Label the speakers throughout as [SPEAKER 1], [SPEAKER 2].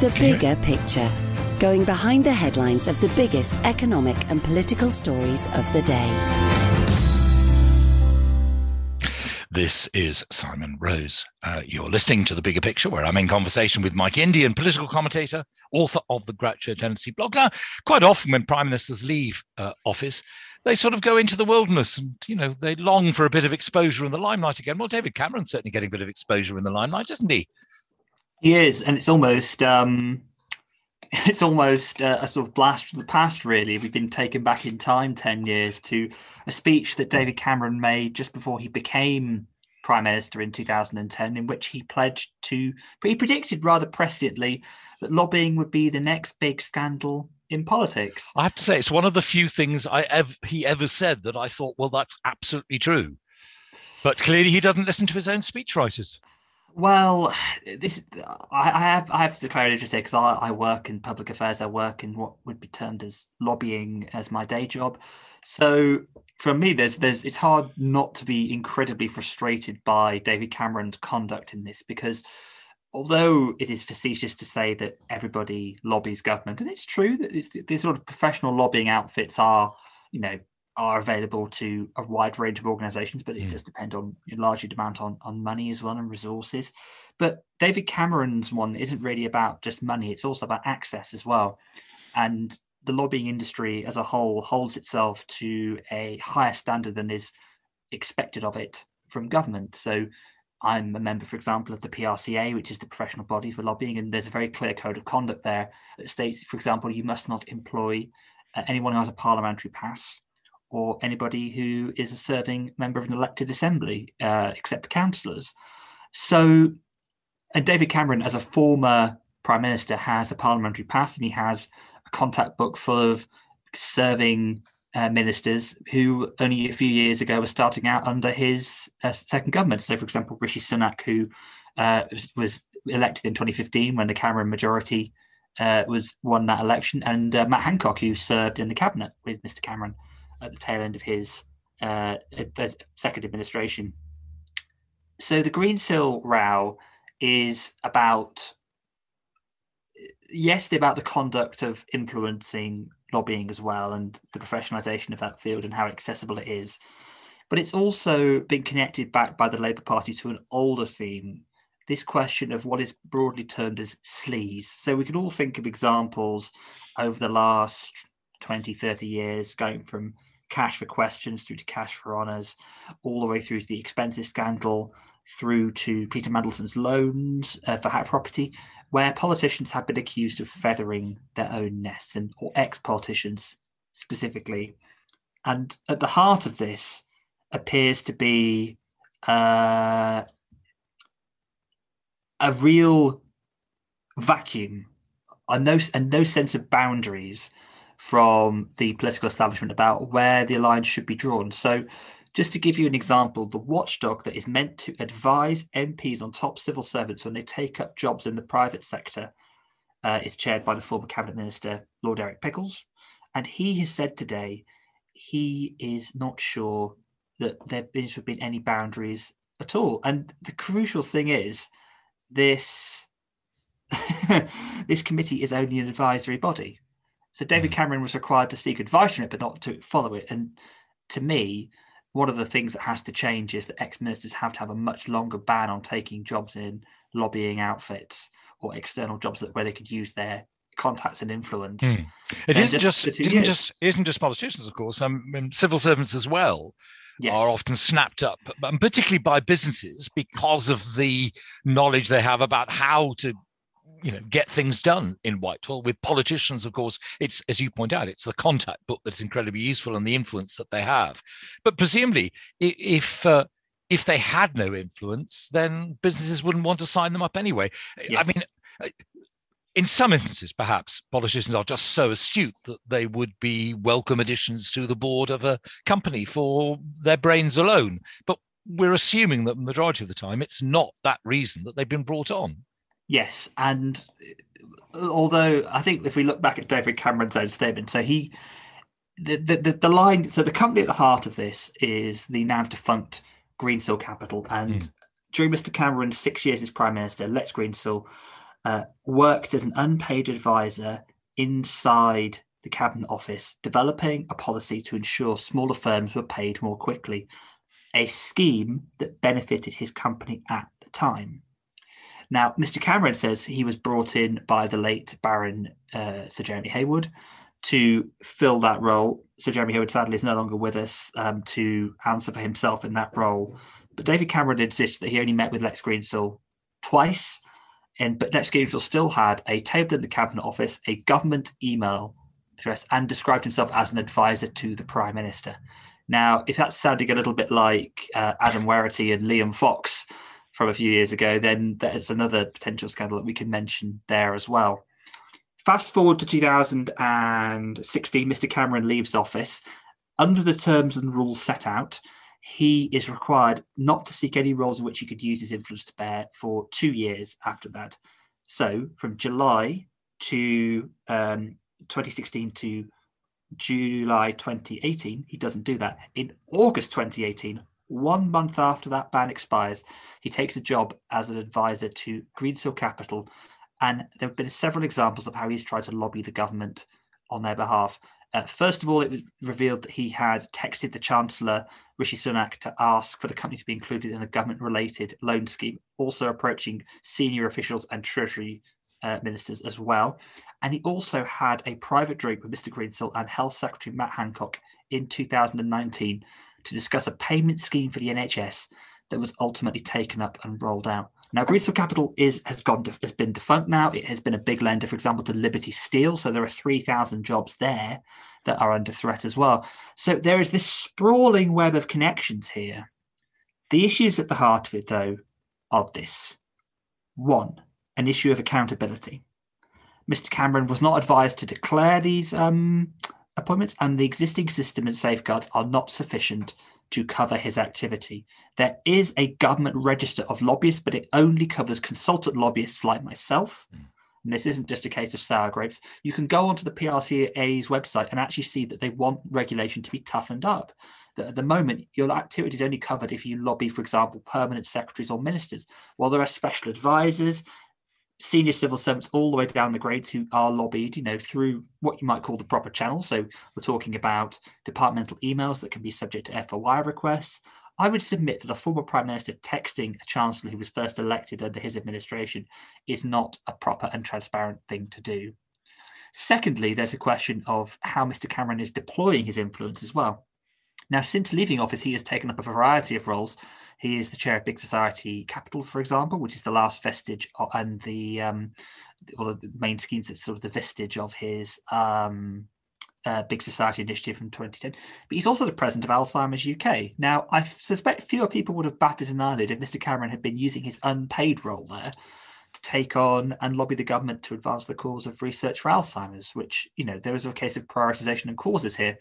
[SPEAKER 1] The bigger picture. Going behind the headlines of the biggest economic and political stories of the day.
[SPEAKER 2] This is Simon Rose. Uh, you're listening to The Bigger Picture, where I'm in conversation with Mike Indian, political commentator, author of the Groucho Tendency blog. Now, quite often when prime ministers leave uh, office, they sort of go into the wilderness and, you know, they long for a bit of exposure in the limelight again. Well, David Cameron's certainly getting a bit of exposure in the limelight, isn't he?
[SPEAKER 3] He is, and it's almost um, it's almost uh, a sort of blast from the past. Really, we've been taken back in time ten years to a speech that David Cameron made just before he became prime minister in 2010, in which he pledged to, he predicted rather presciently that lobbying would be the next big scandal in politics.
[SPEAKER 2] I have to say, it's one of the few things I he ever said that I thought, well, that's absolutely true. But clearly, he doesn't listen to his own speechwriters.
[SPEAKER 3] Well, this I, have I have to declare it just because I, I work in public affairs. I work in what would be termed as lobbying as my day job. So for me, there's there's it's hard not to be incredibly frustrated by David Cameron's conduct in this because although it is facetious to say that everybody lobbies government, and it's true that it's, these sort of professional lobbying outfits are, you know, are available to a wide range of organizations, but it mm. does depend on largely depend on, on money as well and resources. But David Cameron's one isn't really about just money, it's also about access as well. And the lobbying industry as a whole holds itself to a higher standard than is expected of it from government. So I'm a member, for example, of the PRCA, which is the professional body for lobbying, and there's a very clear code of conduct there that states, for example, you must not employ uh, anyone who has a parliamentary pass or anybody who is a serving member of an elected assembly, uh, except councillors. So, and David Cameron, as a former prime minister, has a parliamentary pass and he has a contact book full of serving uh, ministers who only a few years ago were starting out under his uh, second government. So, for example, Rishi Sunak, who uh, was, was, elected in 2015 when the Cameron majority uh, was won that election, and uh, Matt Hancock, who served in the cabinet with Mr. Cameron at the tail end of his uh, second administration. So the Greensill row is about yes, about the conduct of influencing lobbying as well and the professionalization of that field and how accessible it is. But it's also been connected back by the Labour Party to an older theme this question of what is broadly termed as sleaze. So we can all think of examples over the last 20, 30 years, going from cash for questions through to cash for honours, all the way through to the expenses scandal, through to Peter Mandelson's loans uh, for Hat Property, where politicians have been accused of feathering their own nests, and or ex-politicians specifically. And at the heart of this appears to be uh, a real vacuum, and no, and no sense of boundaries from the political establishment about where the alliance should be drawn. So, just to give you an example, the watchdog that is meant to advise MPs on top civil servants when they take up jobs in the private sector uh, is chaired by the former cabinet minister, Lord Eric Pickles. And he has said today he is not sure that there should have been any boundaries at all. And the crucial thing is this this committee is only an advisory body. So David hmm. Cameron was required to seek advice from it, but not to follow it. And to me, one of the things that has to change is that ex-ministers have to have a much longer ban on taking jobs in lobbying outfits or external jobs that where they could use their contacts and influence. Mm.
[SPEAKER 2] It isn't just, just isn't just isn't just politicians, of course. Um, I mean, civil servants as well yes. are often snapped up, and particularly by businesses because of the knowledge they have about how to you know get things done in Whitehall. With politicians, of course, it's as you point out, it's the contact book that's incredibly useful and the influence that they have. But presumably, if uh, if they had no influence, then businesses wouldn't want to sign them up anyway. Yes. I mean, uh, in some instances, perhaps politicians are just so astute that they would be welcome additions to the board of a company for their brains alone. But we're assuming that the majority of the time it's not that reason that they've been brought on.
[SPEAKER 3] Yes, and uh, although I think if we look back at David Cameron's own statement, so he the the, the line so the company at the heart of this is the now defunct Greensill Capital, and mm. during Mr. Cameron's six years as Prime Minister, Lex Greensill uh, worked as an unpaid advisor inside the Cabinet Office, developing a policy to ensure smaller firms were paid more quickly, a scheme that benefited his company at the time. Now, Mr. Cameron says he was brought in by the late Baron uh, Sir Jeremy Heywood to fill that role. Sir Jeremy Heywood sadly is no longer with us um, to answer for himself in that role. But David Cameron insists that he only met with Lex Greensill twice, and but Lex Greensill still had a table in the Cabinet Office, a government email address, and described himself as an advisor to the Prime Minister. Now, if that's sounding a little bit like uh, Adam Werritty and Liam Fox from a few years ago, then there's another potential scandal that we can mention there as well. Fast forward to 2016, Mr. Cameron leaves office. Under the terms and rules set out, he is required not to seek any roles in which he could use his influence to bear for two years after that. So, from July to um, 2016 to July 2018, he doesn't do that. In August 2018, one month after that ban expires, he takes a job as an advisor to Greensill Capital. And there have been several examples of how he's tried to lobby the government on their behalf. Uh, first of all, it was revealed that he had texted the Chancellor, Rishi Sunak, to ask for the company to be included in a government related loan scheme, also approaching senior officials and Treasury uh, ministers as well. And he also had a private drink with Mr. Greensill and Health Secretary Matt Hancock in 2019 to discuss a payment scheme for the NHS that was ultimately taken up and rolled out. Now, Greensill Capital is has gone has been defunct now. It has been a big lender, for example, to Liberty Steel. So there are three thousand jobs there that are under threat as well. So there is this sprawling web of connections here. The issues at the heart of it, though, are this: one, an issue of accountability. Mr. Cameron was not advised to declare these um, appointments, and the existing system and safeguards are not sufficient to cover his activity. There is a government register of lobbyists, but it only covers consultant lobbyists like myself. Mm. And this isn't just a case of sour grapes. You can go onto the PRCA's website and actually see that they want regulation to be toughened up. That at the moment, your activity is only covered if you lobby, for example, permanent secretaries or ministers, while there are special advisors senior civil servants all the way down the grades who are lobbied, you know, through what you might call the proper channels. So we're talking about departmental emails that can be subject to FOI requests. I would submit that a former prime minister texting a chancellor who was first elected under his administration is not a proper and transparent thing to do. Secondly, there's a question of how Mr. Cameron is deploying his influence as well. Now, since leaving office, he has taken up a variety of roles he is the chair of Big Society Capital, for example, which is the last vestige of, and the um, one of the main schemes that's sort of the vestige of his um, uh, Big Society initiative from 2010. But he's also the president of Alzheimer's UK. Now, I suspect fewer people would have batted an eyelid if Mr. Cameron had been using his unpaid role there to take on and lobby the government to advance the cause of research for Alzheimer's, which, you know, there is a case of prioritization and causes here.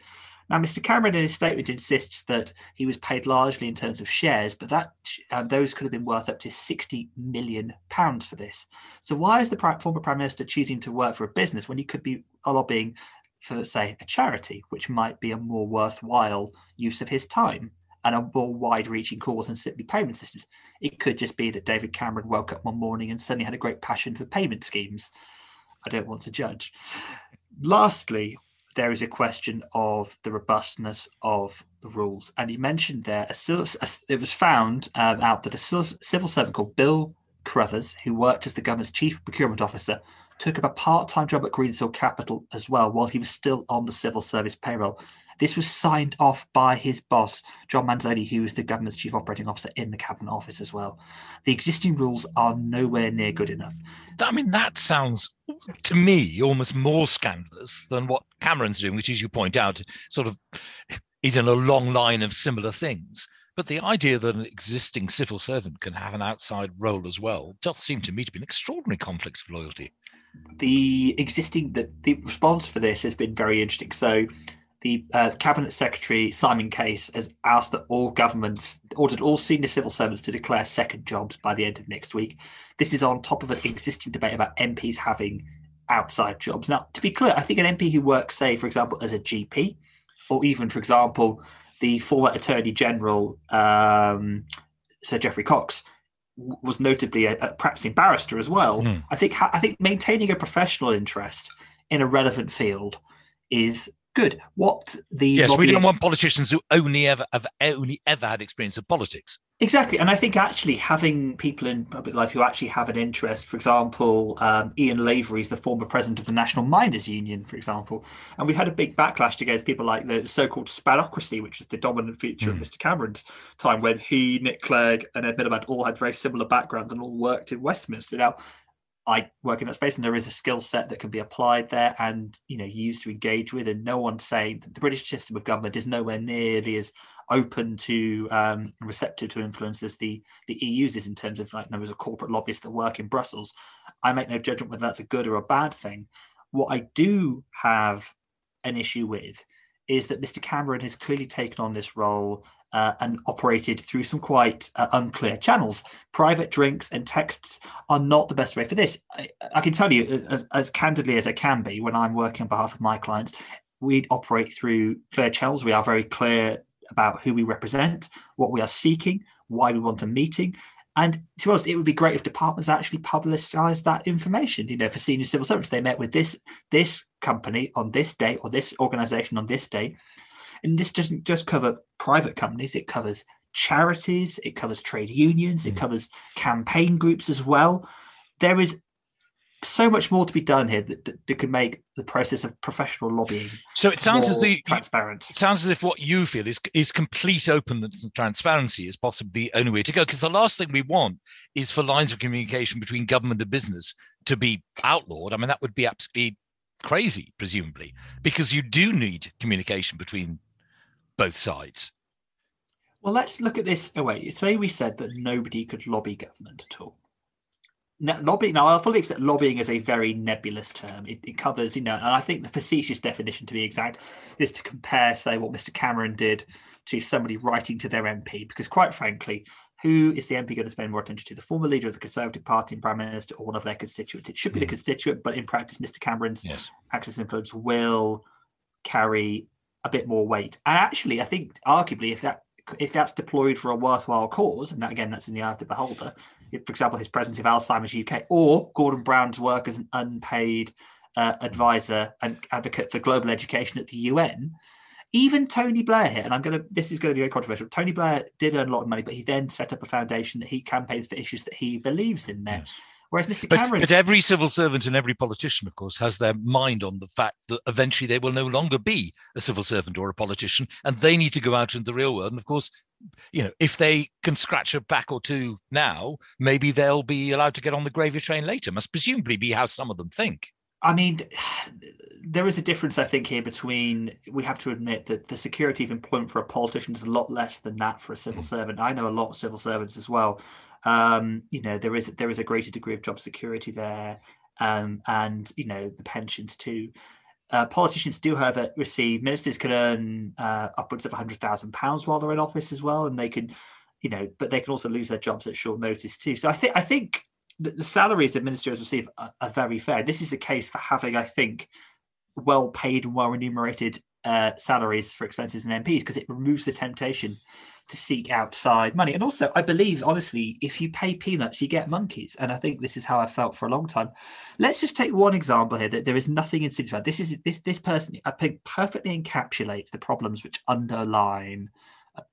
[SPEAKER 3] Now, Mr. Cameron in his statement insists that he was paid largely in terms of shares, but that uh, those could have been worth up to 60 million pounds for this. So, why is the former prime minister choosing to work for a business when he could be lobbying for, say, a charity, which might be a more worthwhile use of his time? and a more wide-reaching cause than simply payment systems. It could just be that David Cameron woke up one morning and suddenly had a great passion for payment schemes. I don't want to judge. Lastly, there is a question of the robustness of the rules. And he mentioned there, a, a, it was found um, out that a civil servant called Bill Crothers, who worked as the government's chief procurement officer, took up a part-time job at Greensill Capital as well while he was still on the civil service payroll. This was signed off by his boss, John Manzoni, who was the government's chief operating officer in the cabinet office as well. The existing rules are nowhere near good enough.
[SPEAKER 2] I mean, that sounds to me almost more scandalous than what Cameron's doing, which, as you point out, sort of is in a long line of similar things. But the idea that an existing civil servant can have an outside role as well does seem to me to be an extraordinary conflict of loyalty.
[SPEAKER 3] The existing the, the response for this has been very interesting. So the uh, cabinet secretary Simon Case has asked that all governments ordered all senior civil servants to declare second jobs by the end of next week. This is on top of an existing debate about MPs having outside jobs. Now, to be clear, I think an MP who works, say, for example, as a GP, or even, for example, the former Attorney General, um, Sir Geoffrey Cox, w- was notably a, a, practicing barrister as well. Mm. I think ha- I think maintaining a professional interest in a relevant field is good. What the
[SPEAKER 2] yes, lobbying... we don't want politicians who only ever have only ever had experience of politics.
[SPEAKER 3] Exactly, and I think actually having people in public life who actually have an interest, for example, um, Ian Lavery is the former president of the National Miners Union, for example, and we had a big backlash against people like the so-called spadocracy, which is the dominant feature mm. of Mr. Hmm. Cameron's time when he, Nick Clegg, and Ed Miliband all had very similar backgrounds and all worked in Westminster. Now, I work in that space, and there is a skill set that can be applied there and you know used to engage with. And no one's saying the British system of government is nowhere nearly as open to um, receptive to influence as the the EU's is in terms of like was a corporate lobbyist that work in Brussels. I make no judgment whether that's a good or a bad thing. What I do have an issue with is that Mr. Cameron has clearly taken on this role uh, and operated through some quite uh, unclear channels. Private drinks and texts are not the best way for this. I, I can tell you, as, as, candidly as I can be, when I'm working on behalf of my clients, we operate through clear channels. We are very clear about who we represent, what we are seeking, why we want a meeting. And to be honest, it would be great if departments actually publicised that information. You know, for senior civil servants, they met with this this company on this day or this organization on this day and this doesn't just cover private companies, it covers charities, it covers trade unions, it mm. covers campaign groups as well. There is so much more to be done here that, that, that, could make the process of professional lobbying.
[SPEAKER 2] So it sounds as the
[SPEAKER 3] transparent.
[SPEAKER 2] It sounds as if what you feel is is complete openness and transparency is possibly the only way to go. Because the last thing we want is for lines of communication between government and business to be outlawed. I mean, that would be absolutely crazy, presumably, because you do need communication between both sides.
[SPEAKER 3] Well, let's look at this away. Say we said that nobody could lobby government at all. Now, lobbying. Now, I fully accept lobbying is a very nebulous term. It, it, covers, you know, and I think the facetious definition, to be exact, is to compare, say, what Mr. Cameron did to somebody writing to their MP. Because, quite frankly, who is the MP going to spend more attention to? The former leader of the Conservative Party and Prime Minister, or one of their constituents? It should be mm. the hmm. constituent, but in practice, Mr. Cameron's yes. access influence will carry a bit more weight. And actually, I think arguably, if that if that's deployed for a worthwhile cause, and that again, that's in the eye of the beholder. If, for example, his presence of Alzheimer's UK or Gordon Brown's work as an unpaid uh, advisor and advocate for global education at the UN. Even Tony Blair here, and I'm to, this is going to be very controversial. Tony Blair did earn a lot of money, but he then set up a foundation that he campaigns for issues that he believes in there. Yes. Whereas Mr. Cameron.
[SPEAKER 2] But, but, every civil servant and every politician, of course, has their mind on the fact that eventually they will no longer be a civil servant or a politician, and they need to go out into the real world. And of course, you know, if they can scratch a back or two now, maybe they'll be allowed to get on the gravy train later. Must presumably be how some of them think.
[SPEAKER 3] I mean, there is a difference, I think, here between we have to admit that the security of employment for a politician is a lot less than that for a civil mm. servant. I know a lot of civil servants as well um, you know there is there is a greater degree of job security there, um, and you know the pensions too. Uh, politicians do, however, receive ministers can earn uh, upwards of hundred thousand pounds while they're in office as well, and they can, you know, but they can also lose their jobs at short notice too. So I think I think the, the salaries that ministers receive are, are, very fair. This is the case for having, I think, well paid and well remunerated uh, salaries for expenses and MPs because it removes the temptation to seek outside money. And also, I believe, honestly, if you pay peanuts, you get monkeys. And I think this is how I felt for a long time. Let's just take one example here that there is nothing in about. This is this this person I think perfectly encapsulates the problems which underline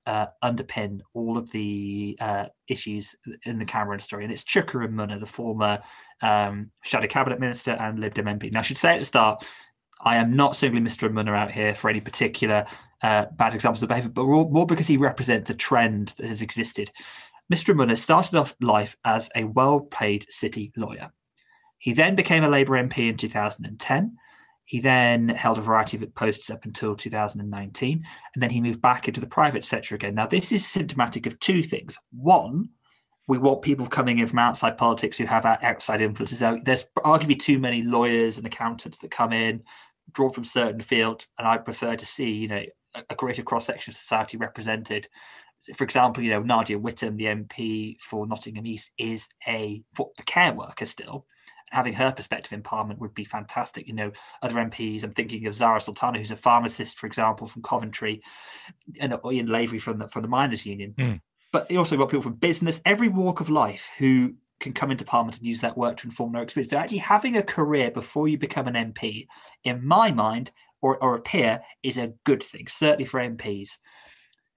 [SPEAKER 3] uh, underpin all of the uh, issues in the Cameron story, and it's Chuka Umunna, the former um, shadow cabinet minister and Lib Dem MP. Now, I should say at the start, I am not singling Mr. Umunna out here for any particular uh, bad examples of behavior, but more because he represents a trend that has existed. Mr. Umunna started off life as a well paid city lawyer. He then became a Labour MP in 2010. He then held a variety of posts up until 2019, and then he moved back into the private sector again. Now, this is symptomatic of two things. One, we want people coming in from outside politics who have outside influences. There's arguably too many lawyers and accountants that come in, drawn from certain fields, and I prefer to see, you know, a greater cross section of society represented. For example, you know, Nadia Whittome, the MP for Nottingham East, is a, a care worker still. Having her perspective in Parliament would be fantastic. You know, other MPs, I'm thinking of Zarah Sultana, who's a pharmacist, for example, from Coventry, and Ian Lavery from the, from the Miners' Union. Mm. But you also got people from business, every walk of life who can come into Parliament and use that work to inform their experience. So actually having a career before you become an MP, in my mind, or, or a peer is a good thing, certainly for MPs.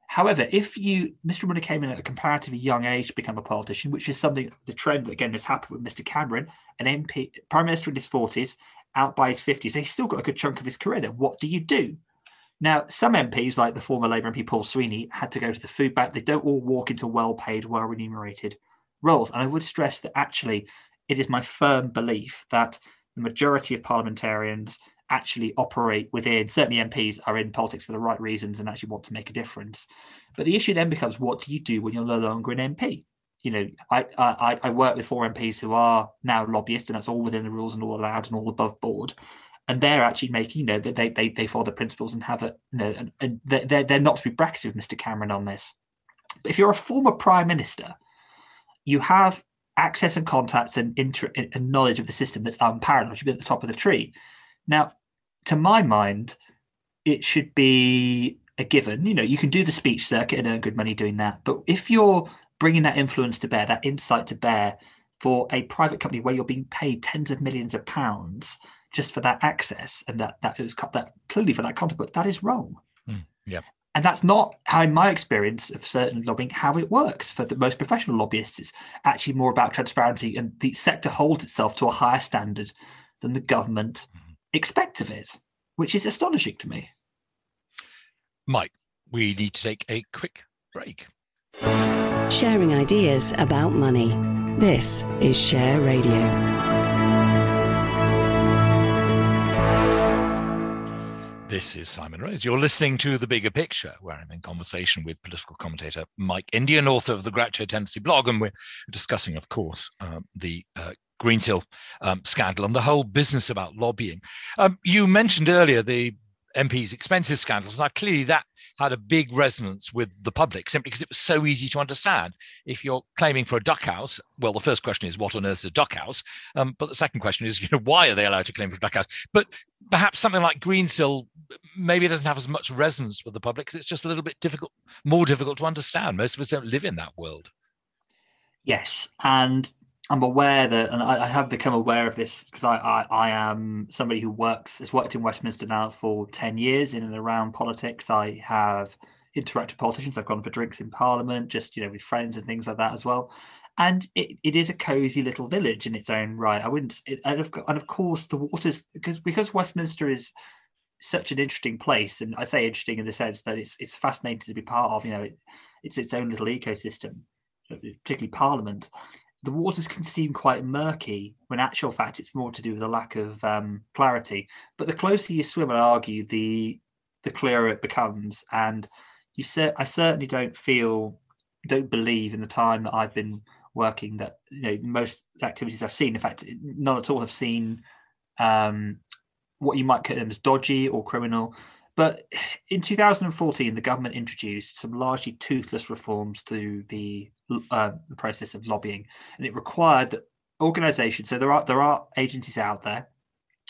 [SPEAKER 3] However, if you, Mr. Umunna came in at a comparatively young age to become a politician, which is something, the trend that again has happened with Mr. Cameron, an MP, Prime Minister in his 40s, out by his 50s, he's still got a good chunk of his career there. What do you do? Now, some MPs, like the former Labour MP Paul Sweeney, had to go to the food bank. They don't all walk into well paid, well remunerated roles. And I would stress that actually, it is my firm belief that the majority of parliamentarians actually operate within certainly MPs are in politics for the right reasons and actually want to make a difference. But the issue then becomes what do you do when you're no longer an MP? You know, I I, I work with four MPs who are now lobbyists, and that's all within the rules and all allowed and all above board. And they're actually making, you know, that they, they they follow the principles and have a, you know, and, and they're they're not to be bracketed with Mr. Cameron on this. But if you're a former prime minister, you have access and contacts and, inter- and knowledge of the system that's unparalleled. You should be at the top of the tree. Now, to my mind, it should be a given. You know, you can do the speech circuit and earn good money doing that. But if you're bringing that influence to bear, that insight to bear for a private company where you're being paid tens of millions of pounds just for that access and that that is that clearly for that content, but that is wrong.
[SPEAKER 2] Mm, yeah.
[SPEAKER 3] And that's not how, in my experience of certain lobbying, how it works for the most professional lobbyists. It's actually more about transparency, and the sector holds itself to a higher standard than the government mm expect of it, which is astonishing to me.
[SPEAKER 2] Mike, we need to take a quick break.
[SPEAKER 1] Sharing ideas about money. This is Share Radio.
[SPEAKER 2] This is Simon Rose. You're listening to The Bigger Picture, where I'm in conversation with political commentator Mike Indian, author of the Groucho Tendency blog. And we're discussing, of course, um, the uh, Greensill um, scandal and the whole business about lobbying. Um, you mentioned earlier the MP's expenses scandals. Now, clearly, that had a big resonance with the public simply because it was so easy to understand. If you're claiming for a duck house, well, the first question is, what on earth is a duck house? Um, but the second question is, you know, why are they allowed to claim for a duck house? But perhaps something like Greensill maybe it doesn't have as much resonance with the public because it's just a little bit difficult, more difficult to understand. Most of us don't live in that world.
[SPEAKER 3] Yes, and I'm aware that, and I, I have become aware of this because I, I, I, am somebody who works, has worked in Westminster now for 10 years in and around politics. I have interacted with politicians. I've gone for drinks in Parliament, just, you know, with friends and things like that as well. And it, it is a cozy little village in its own right. I wouldn't, it, and, of, and of course, the waters, because because Westminster is such an interesting place, and I say interesting in the sense that it's it's fascinating to be part of. You know, it, it's its own little ecosystem, particularly Parliament the waters can seem quite murky when actual fact it's more to do with a lack of um, clarity. But the closer you swim i argue the the clearer it becomes. And you cer- i certainly don't feel don't believe in the time that i've been working that you know most activities i've seen. In fact none at all have seen um, what you might call them as dodgy or criminal. But in 2014, the government introduced some largely toothless reforms to the, uh, the process of lobbying, and it required that organisations. So there are there are agencies out there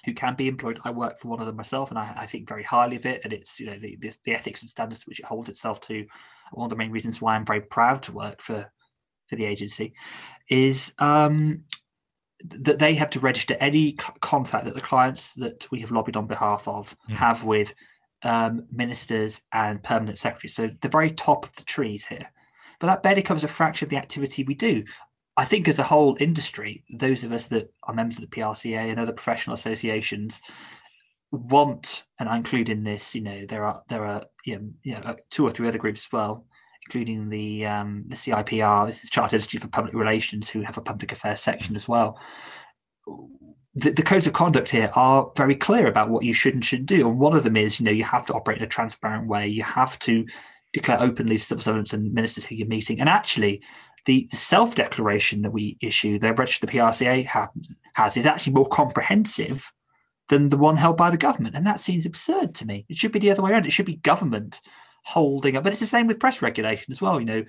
[SPEAKER 3] who can be employed. I work for one of them myself, and I, I think very highly of it. And it's you know the, the, the ethics and standards to which it holds itself to. One of the main reasons why I'm very proud to work for for the agency is um, that they have to register any contact that the clients that we have lobbied on behalf of mm. have with um, ministers and permanent secretaries. So the very top of the trees here. But that barely covers a fraction of the activity we do. I think as a whole industry, those of us that are members of the PRCA and other professional associations want, and I include in this, you know, there are there are you know, you know two or three other groups as well, including the um, the CIPR, this is Chartered Institute for Public Relations, who have a public affairs section as well the, the, codes of conduct here are very clear about what you should and shouldn't do. And one of them is, you know, you have to operate in a transparent way. You have to declare openly to civil servants and ministers who you're meeting. And actually, the, the self-declaration that we issue, the register the PRCA has, has, is actually more comprehensive than the one held by the government. And that seems absurd to me. It should be the other way around. It should be government holding up. But it's the same with press regulation as well. You know,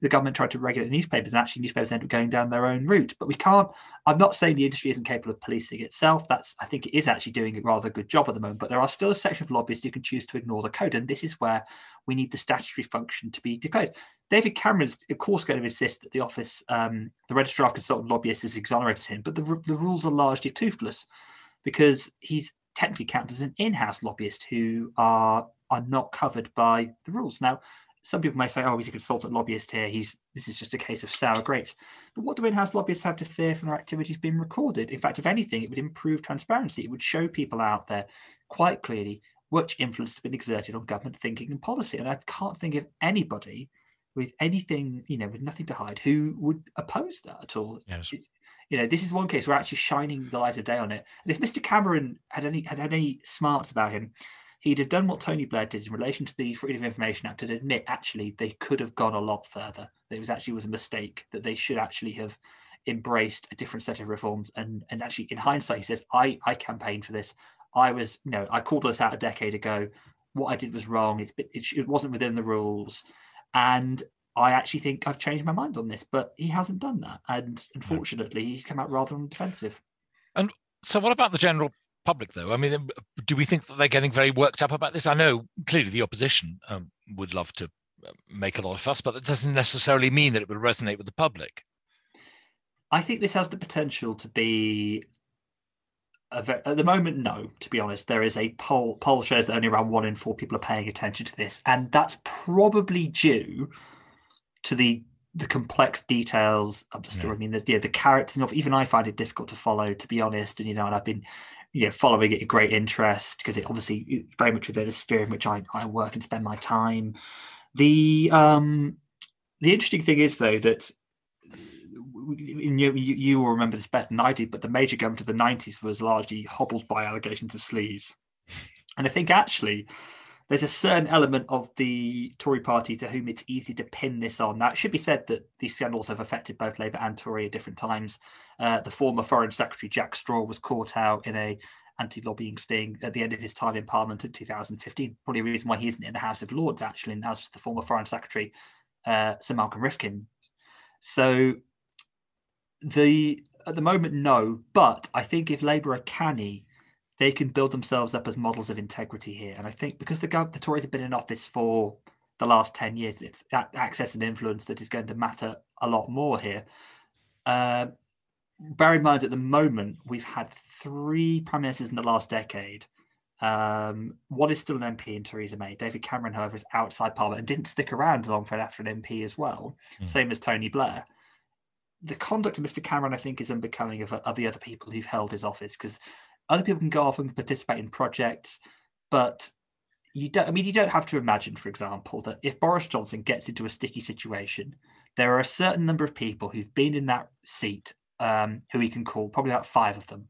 [SPEAKER 3] the government tried to regulate newspapers, and actually newspapers ended up going down their own route. But we can't. I'm not saying the industry isn't capable of policing itself. That's I think it is actually doing a rather good job at the moment. But there are still a section of lobbyists who can choose to ignore the code, and this is where we need the statutory function to be declared. David Cameron's, of course, going to insist that the office, um, the registrar of consultant lobbyists, has exonerated him, but the the rules are largely toothless because he's technically counted as an in-house lobbyist who are are not covered by the rules. Now, some people may say, "Oh, he's a consultant lobbyist here. He's this is just a case of sour grapes." But what do in-house lobbyists have to fear from their activities being recorded? In fact, if anything, it would improve transparency. It would show people out there quite clearly which influence has been exerted on government thinking and policy. And I can't think of anybody with anything, you know, with nothing to hide, who would oppose that at all.
[SPEAKER 2] Yes.
[SPEAKER 3] you know, this is one case we're actually shining the light of day on it. And if Mr. Cameron had any had, had any smarts about him, he'd have done what Tony Blair did in relation to the Freedom of Information Act and admit actually they could have gone a lot further. That it was actually was a mistake that they should actually have embraced a different set of reforms. And and actually, in hindsight, he says, I I campaigned for this. I was you know I called this out a decade ago. What I did was wrong. It's it, it wasn't within the rules, and I actually think I've changed my mind on this. But he hasn't done that, and unfortunately, he's come out rather on defensive.
[SPEAKER 2] And so, what about the general public, though? I mean, do we think that they're getting very worked up about this? I know clearly the opposition um, would love to uh, make a lot of fuss, but that doesn't necessarily mean that it would resonate with the public.
[SPEAKER 3] I think this has the potential to be. Very, at the moment, no. To be honest, there is a poll. Poll shows that only around one in four people are paying attention to this, and that's probably due to the the complex details of the story. Yeah. I mean, there's yeah, the characters. Even I find it difficult to follow, to be honest. And you know, and I've been you know, following it a great interest because it obviously very much within the sphere in which I, I work and spend my time. The um, the interesting thing is though that you, you will remember this better than I do, but the Major government of the 90s was largely hobbled by allegations of sleaze. And I think actually there's a certain element of the Tory party to whom it's easy to pin this on. Now, it should be said that these scandals have affected both Labour and Tory at different times. Uh, the former Foreign Secretary Jack Straw was caught out in a anti-lobbying sting at the end of his time in Parliament in 2015. Probably a reason why he isn't in the House of Lords, actually, and as was the former Foreign Secretary uh, Sir Malcolm Rifkind. So the at the moment, no. But I think if Labour are canny, they can build themselves up as models of integrity here. And I think because the the Tories have been in office for the last 10 years, it's that access and influence that is going to matter a lot more here. Uh, bear in mind, at the moment, we've had three prime ministers in the last decade. Um, one is still an MP in Theresa May. David Cameron, however, is outside Parliament and didn't stick around long for after an MP as well, mm. same as Tony Blair. The conduct of Mr. Cameron, I think, is unbecoming of, of the other people who've held his office because other people can go off and participate in projects, but you don't. I mean, you don't have to imagine, for example, that if Boris Johnson gets into a sticky situation, there are a certain number of people who've been in that seat um, who he can call, probably about five of them,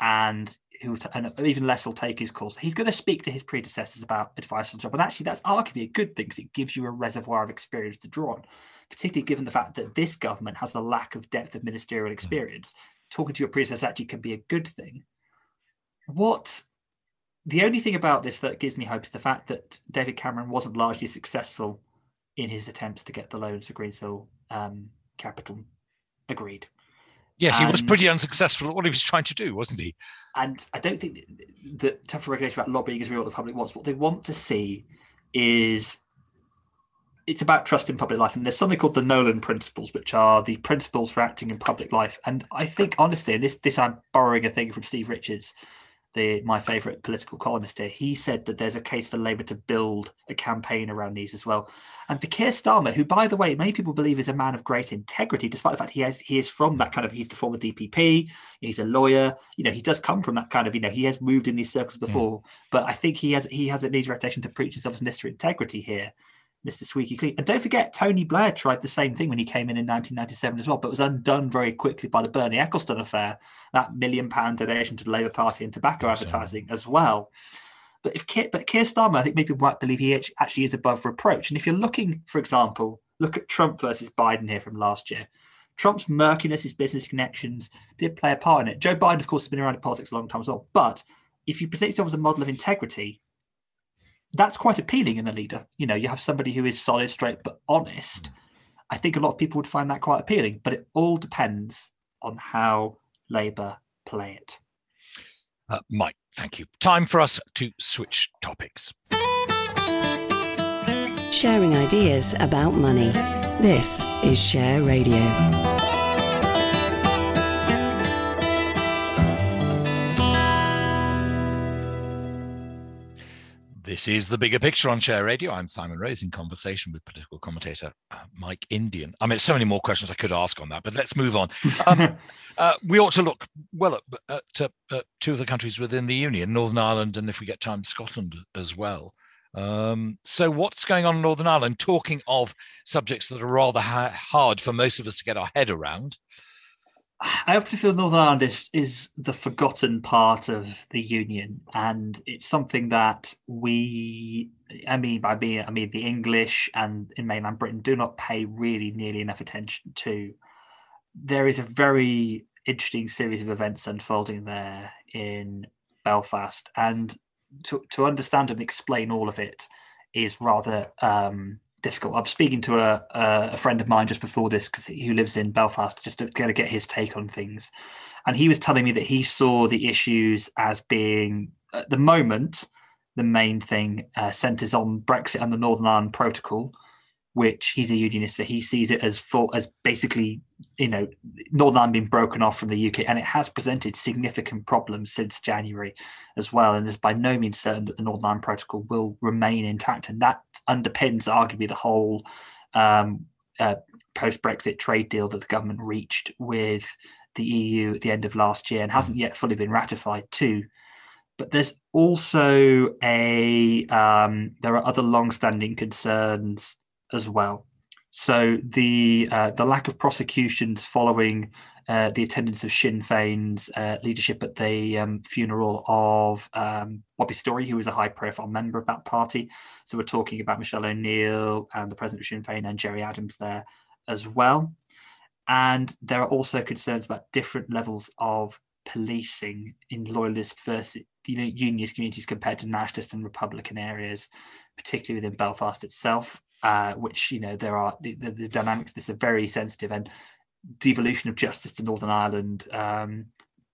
[SPEAKER 3] and who and even less will take his calls. He's going to speak to his predecessors about advice on the job, and actually, that's arguably a good thing because it gives you a reservoir of experience to draw on. Particularly given the fact that this government has a lack of depth of ministerial mm. experience, talking to your predecessor actually can be a good thing what the only thing about this that gives me hope is the fact that David Cameron wasn't largely successful in his attempts to get the loans for Greensill um, Capital agreed.
[SPEAKER 2] Yes, and, he was pretty unsuccessful at what he was trying to do, wasn't he?
[SPEAKER 3] And I don't think that tougher regulation about lobbying is really what the public wants. What they want to see is it's about trust in public life. And there's something called the Nolan principles, which are the principles for acting in public life. And I think honestly, and this this I'm borrowing a thing from Steve Richards, the my favourite political columnist here, he said that there's a case for Labour to build a campaign around these as well. And for Keir Starmer, who, by the way, many people believe is a man of great integrity, despite the fact he has he is from that kind of he's the former DPP, he's a lawyer, you know, he does come from that kind of you know he has moved in these circles before. Yeah. But I think he has he has a needs reputation to preach himself as Mr. Integrity here. Mr. Squeaky Clean. And don't forget, Tony Blair tried the same thing when he came in in 1997 as well, but was undone very quickly by the Bernie Ecclestone affair, that million pound donation to the Labour Party and tobacco advertising as well. But if Keir, but Keir Starmer, I think maybe might believe he actually is above reproach. And if you're looking, for example, look at Trump versus Biden here from last year. Trump's murkiness, his business connections did play a part in it. Joe Biden, of course, has been around in politics a long time as well. But if you present yourself as a model of integrity, that's quite appealing in a leader. You know, you have somebody who is solid, straight, but honest. I think a lot of people would find that quite appealing, but it all depends on how Labour play it.
[SPEAKER 2] Uh, Mike, thank you. Time for us to switch topics.
[SPEAKER 1] Sharing ideas about money. This is Share Radio.
[SPEAKER 2] This is the bigger picture on Share Radio. I'm Simon Rose in conversation with political commentator uh, Mike Indian. I mean, so many more questions I could ask on that, but let's move on. Um, uh, we ought to look well at, at, at, two of the countries within the Union, Northern Ireland, and if we get time, Scotland as well. Um, so, what's going on in Northern Ireland? Talking of subjects that are rather ha- hard for most of us to get our head around.
[SPEAKER 3] I often feel Northern Ireland is, is the forgotten part of the union, and it's something that we, I mean, by me, I mean the English and in mainland Britain do not pay really nearly enough attention to. There is a very interesting series of events unfolding there in Belfast, and to to understand and explain all of it is rather um, difficult. I'm speaking to a, a friend of mine just before this because who lives in Belfast, just to kind of get his take on things, and he was telling me that he saw the issues as being at the moment the main thing uh, centres on Brexit and the Northern Ireland Protocol, which he's a unionist, so he sees it as full as basically, you know, Northern Ireland being broken off from the UK, and it has presented significant problems since January as well, and is by no means certain that the Northern Ireland Protocol will remain intact, and that underpins arguably the whole um, uh, post-Brexit trade deal that the government reached with the EU at the end of last year and hasn't yet fully been ratified too. But there's also a um, there are other long-standing concerns as well. So the uh, the lack of prosecutions following uh, the attendance of Sinn Féin's uh, leadership at the um, funeral of um, Bobby Storey, who was a high profile member of that party. So we're talking about Michelle O'Neill and the president of Sinn Féin and Gerry Adams there as well. And there are also concerns about different levels of policing in loyalist versus you know unionist communities compared to nationalist and republican areas, particularly within Belfast itself uh, which you know there are the, the, the, dynamics. This is very sensitive and devolution of justice to Northern Ireland um,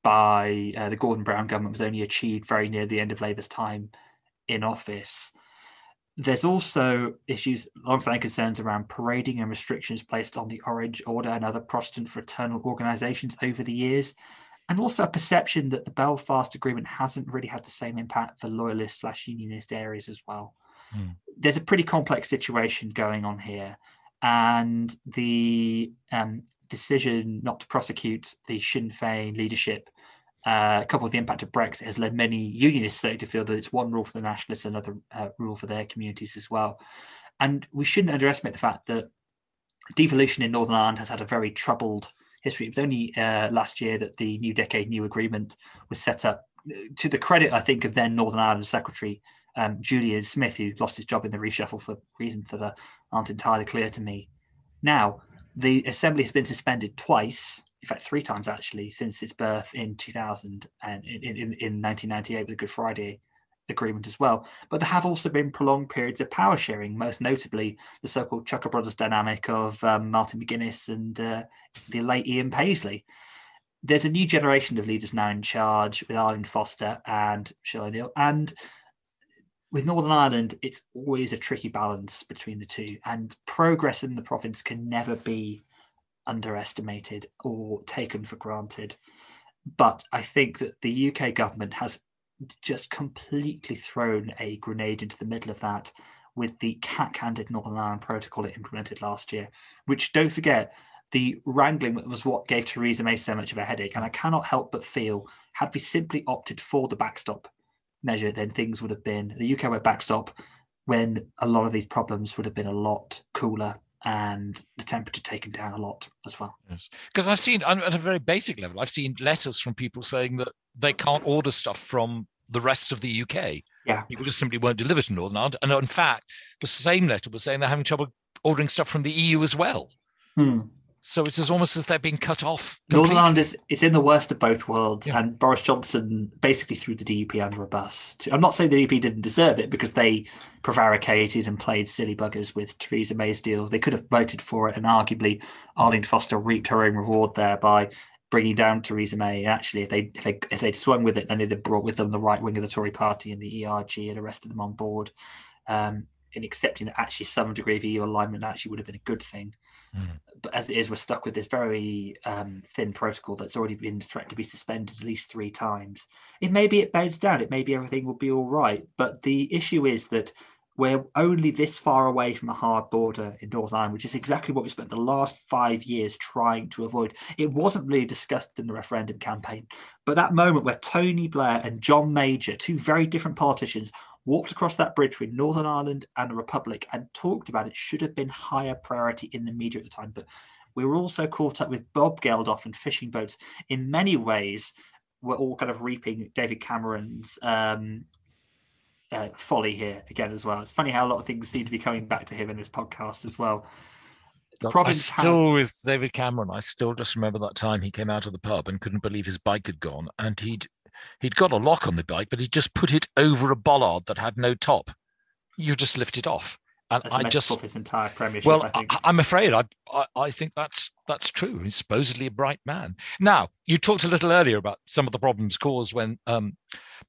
[SPEAKER 3] by uh, the Gordon Brown government was only achieved very near the end of Labour's time in office. There's also issues, alongside concerns around parading and restrictions placed on the Orange Order and other Protestant fraternal organisations over the years, and also a perception that the Belfast Agreement hasn't really had the same impact for loyalist slash unionist areas as well. Mm. There's a pretty complex situation going on here, and the um, decision not to prosecute the Sinn Féin leadership, uh, coupled with the impact of Brexit, has led many unionists to feel that it's one rule for the nationalists, another uh, rule for their communities as well. And we shouldn't underestimate the fact that devolution in Northern Ireland has had a very troubled history. It was only uh, last year that the New Decade New Agreement was set up. To the credit, I think, of then Northern Ireland Secretary um, Julian Smith, who lost his job in the reshuffle for reasons that are, aren't entirely clear to me. Now, the assembly has been suspended twice, in fact, three times actually, since its birth in 2000 and in, in, in 1998 with the Good Friday Agreement as well. But there have also been prolonged periods of power sharing, most notably the so called Chuckle Brothers dynamic of um, Martin McGuinness and uh, the late Ian Paisley. There's a new generation of leaders now in charge with Arlene Foster and Michelle O'Neill. And with Northern Ireland, it's always a tricky balance between the two, and progress in the province can never be underestimated or taken for granted. But I think that the UK government has just completely thrown a grenade into the middle of that with the cat-handed Northern Ireland Protocol it implemented last year, which don't forget the wrangling was what gave Theresa May so much of a headache. And I cannot help but feel had we simply opted for the backstop measure, then things would have been the UK web backstop when a lot of these problems would have been a lot cooler and the temperature taken down a lot as well.
[SPEAKER 2] Yes, because I've seen at a very basic level, I've seen letters from people saying that they can't order stuff from the rest of the UK.
[SPEAKER 3] Yeah,
[SPEAKER 2] people just simply won't deliver to Northern Ireland. And in fact, the same letter was saying they're having trouble ordering stuff from the EU as well.
[SPEAKER 3] Hmm.
[SPEAKER 2] So it's as almost as they're being cut off. Completely.
[SPEAKER 3] Northern Ireland is it's in the worst of both worlds, yeah. and Boris Johnson basically threw the DUP under a bus. I'm not saying the DUP didn't deserve it because they prevaricated and played silly buggers with Theresa May's deal. They could have voted for it, and arguably Arlene Foster reaped her own reward there by bringing down Theresa May. Actually, if they if they if they'd swung with it, then they'd have brought with them the right wing of the Tory Party and the ERG and the rest of them on board. Um, in accepting that actually some degree of EU alignment actually would have been a good thing. Mm. But as it is, we're stuck with this very um, thin protocol that's already been threatened to be suspended at least three times. It may be it beds down, it may be everything will be all right. But the issue is that we're only this far away from a hard border in Northern Ireland, which is exactly what we spent the last five years trying to avoid. It wasn't really discussed in the referendum campaign, but that moment where Tony Blair and John Major, two very different politicians, walked across that bridge between Northern Ireland and the Republic and talked about it should have been higher priority in the media at the time. But we were also caught up with Bob Geldof and fishing boats. In many ways, we're all kind of reaping David Cameron's um, uh, folly here again as well. It's funny how a lot of things seem to be coming back to him in this podcast as well.
[SPEAKER 2] I still with David Cameron. I still just remember that time he came out of the pub and couldn't believe his bike had gone, and he'd He'd got a lock on the bike, but he just put it over a bollard that had no top. You just lift it off. And
[SPEAKER 3] that's
[SPEAKER 2] I just
[SPEAKER 3] his entire premiership.
[SPEAKER 2] Well,
[SPEAKER 3] I
[SPEAKER 2] am afraid I, I, I think that's that's true. He's supposedly a bright man. Now, you talked a little earlier about some of the problems caused when um,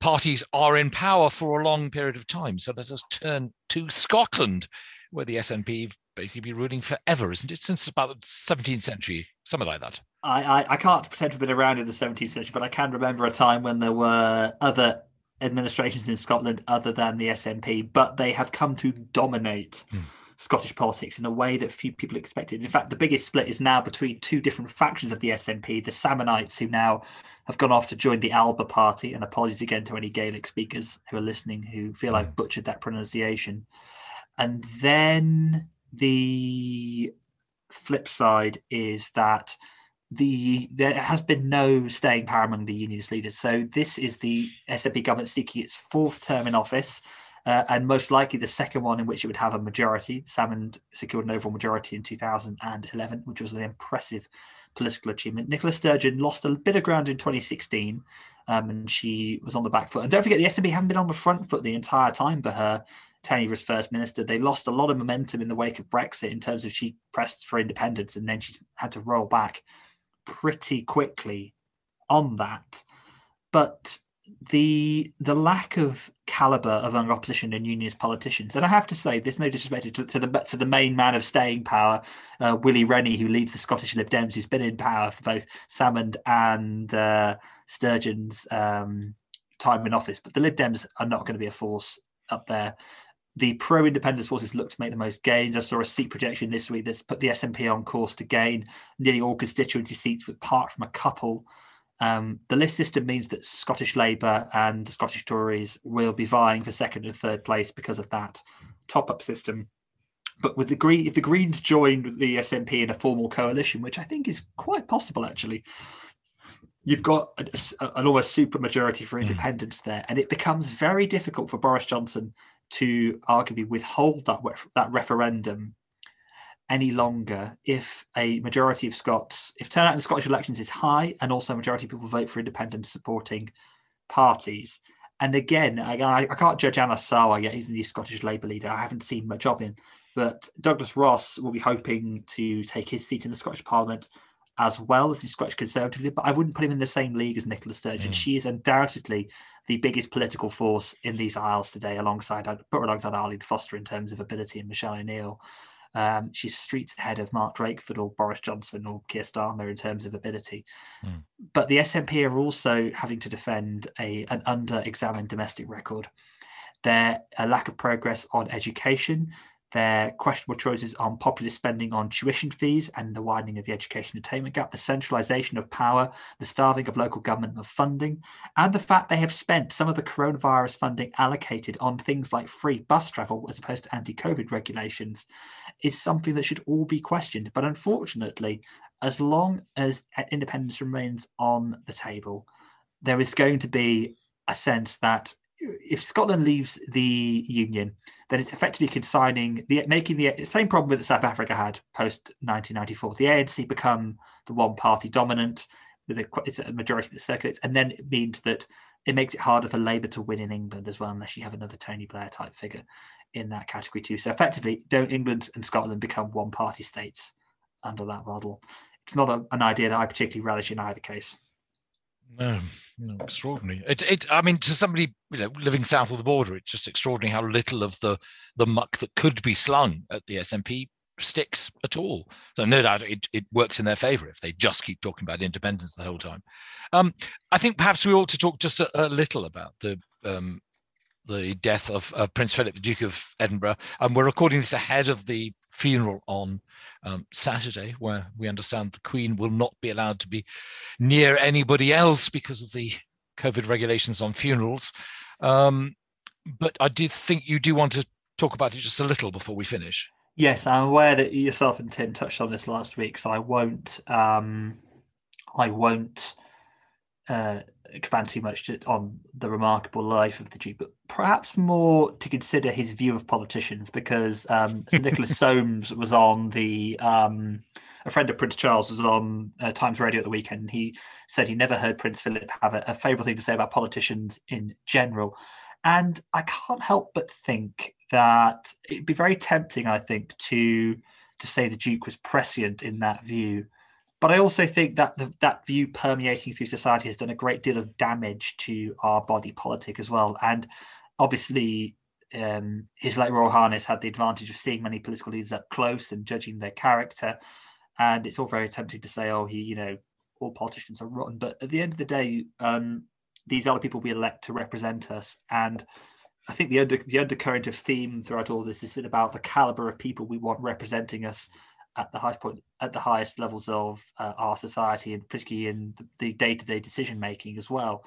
[SPEAKER 2] parties are in power for a long period of time. So let us turn to Scotland, where the SNP basically be ruling forever, isn't it? Since about the 17th century, something like that.
[SPEAKER 3] I, I, I can't pretend to have been around in the 17th century, but I can remember a time when there were other administrations in Scotland other than the SNP, but they have come to dominate mm. Scottish politics in a way that few people expected. In fact, the biggest split is now between two different factions of the SNP, the Salmondites, who now have gone off to join the Alba Party. And apologies again to any Gaelic speakers who are listening who feel I've hmm. butchered that pronunciation. And then the flip side is that the there has been no staying power among the unionist leaders. So this is the SNP government seeking its fourth term in office, uh, and most likely the second one in which it would have a majority. Salmond secured an overall majority in 2011, which was an impressive political achievement. Nicola Sturgeon lost a bit of ground in 2016, um, and she was on the back foot. And don't forget, the SNP haven't been on the front foot the entire time for her tenure as first minister. They lost a lot of momentum in the wake of Brexit in terms of she pressed for independence, and then she had to roll back pretty quickly on that. But the the lack of caliber of opposition and unionist politicians, and I have to say, there's no disrespect to, to the to the main man of staying power, uh, Willie Rennie, who leads the Scottish Lib Dems, who's been in power for both Salmond and uh, Sturgeon's um, time in office. But the Lib Dems are not going to be a force up there the pro independence forces look to make the most gains. I saw a seat projection this week that's put the SNP on course to gain nearly all constituency seats, apart from a couple. Um, the list system means that Scottish Labour and the Scottish Tories will be vying for second and third place because of that top up system. But with the Green, if the Greens join the SNP in a formal coalition, which I think is quite possible actually, you've got a, a, an almost super majority for hmm. independence mm. there, and it becomes very difficult for Boris Johnson to arguably withhold that that referendum any longer if a majority of Scots, if turnout in Scottish elections is high, and also a majority of people vote for independent supporting parties. And again, I, I can't judge Anas Sarwar yet. He's the new Scottish Labour leader. I haven't seen much of him. But Douglas Ross will be hoping to take his seat in the Scottish Parliament as well as the Scottish Conservative. But I wouldn't put him in the same league as Nicola Sturgeon. Mm. She is undoubtedly the biggest political force in these isles today, alongside I'd put her alongside Arlene Foster in terms of ability and Michelle O'Neill. Um, she's streets ahead of Mark Drakeford or Boris Johnson or Keir Starmer in terms of ability. Mm. But the SNP are also having to defend a an under-examined domestic record. There a lack of progress on education. Their questionable choices on populist spending on tuition fees and the widening of the education attainment gap, the centralization of power, the starving of local government of funding, and the fact they have spent some of the coronavirus funding allocated on things like free bus travel as opposed to anti COVID regulations is something that should all be questioned. But unfortunately, as long as independence remains on the table, there is going to be a sense that if Scotland leaves the union, then it's effectively consigning the making the same problem that South Africa had post 1994. The ANC become the one party dominant with a, it's a majority of the circuits, and then it means that it makes it harder for Labour to win in England as well, unless you have another Tony Blair type figure in that category too. So effectively, don't England and Scotland become one party states under that model? It's not a, an idea that I particularly relish in either case.
[SPEAKER 2] No, no, extraordinary. It, it. I mean, to somebody you know living south of the border, it's just extraordinary how little of the the muck that could be slung at the SNP sticks at all. So no doubt it, it works in their favour if they just keep talking about independence the whole time. Um, I think perhaps we ought to talk just a, a little about the um, the death of, of, Prince Philip, the Duke of Edinburgh. And we're recording this ahead of the funeral on um, Saturday, where we understand the Queen will not be allowed to be near anybody else because of the COVID regulations on funerals. Um, but I did think you do want to talk about it just a little before we finish.
[SPEAKER 3] Yes, I'm aware that yourself and Tim touched on this last week, so I won't. Um, I won't uh, expand too much on the remarkable life of the Duke, but perhaps more to consider his view of politicians, because um, Sir Nicholas Soames was on the um, a friend of Prince Charles was on uh, Times Radio at the weekend. He said he never heard Prince Philip have a, a favourable thing to say about politicians in general, and I can't help but think that it'd be very tempting, I think, to to say the Duke was prescient in that view but I also think that the, that view permeating through society has done a great deal of damage to our body politic as well. And obviously, um, His Late Royal Highness had the advantage of seeing many political leaders up close and judging their character. And it's all very tempting to say, oh, he, you know, all politicians are rotten. But at the end of the day, um, these are the people we elect to represent us. And I think the under, the undercurrent of theme throughout all this has been about the caliber of people we want representing us at the highest point, at the highest levels of uh, our society, and particularly in the day to day decision making as well.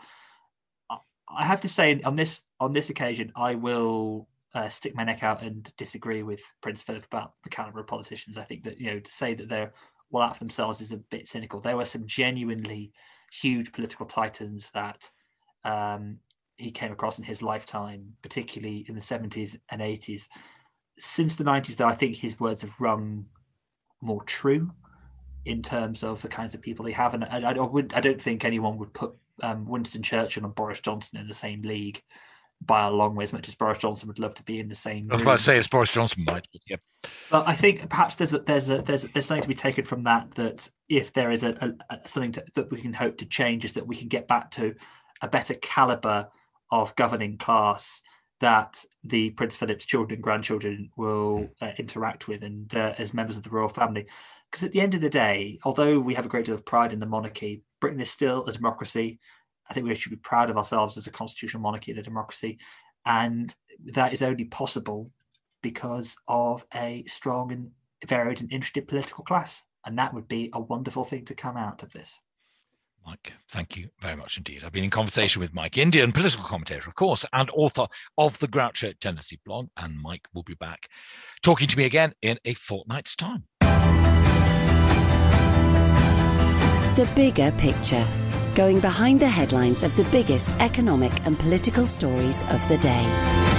[SPEAKER 3] I have to say, on this on this occasion, I will uh, stick my neck out and disagree with Prince Philip about the caliber of politicians. I think that you know to say that they're well out for themselves is a bit cynical. There were some genuinely huge political titans that um, he came across in his lifetime, particularly in the 70s and 80s. Since the 90s, though, I think his words have rung more true in terms of the kinds of people they have. And I, I, would, I don't think anyone would put um, Winston Churchill and Boris Johnson in the same league by a long way, as much as Boris Johnson would love to be in the same.
[SPEAKER 2] I was about to say it's Boris Johnson might, but yeah.
[SPEAKER 3] But I think perhaps there's a, there's a, there's there's something to be taken from that. That if there is a, a, a something to, that we can hope to change, is that we can get back to a better caliber of governing class that the Prince Philip's children and grandchildren will uh, interact with and uh, as members of the royal family. Because at the end of the day, although we have a great deal of pride in the monarchy, Britain is still a democracy. I think we should be proud of ourselves as a constitutional monarchy and a democracy. And that is only possible because of a strong and varied and interested political class. And that would be a wonderful thing to come out of this.
[SPEAKER 2] Mike, thank you very much indeed. I've been in conversation with Mike Indian, political commentator, of course, and author of the Groucho Tendency blog. And Mike will be back talking to me again in a fortnight's time.
[SPEAKER 1] The bigger picture, going behind the headlines of the biggest economic and political stories of the day.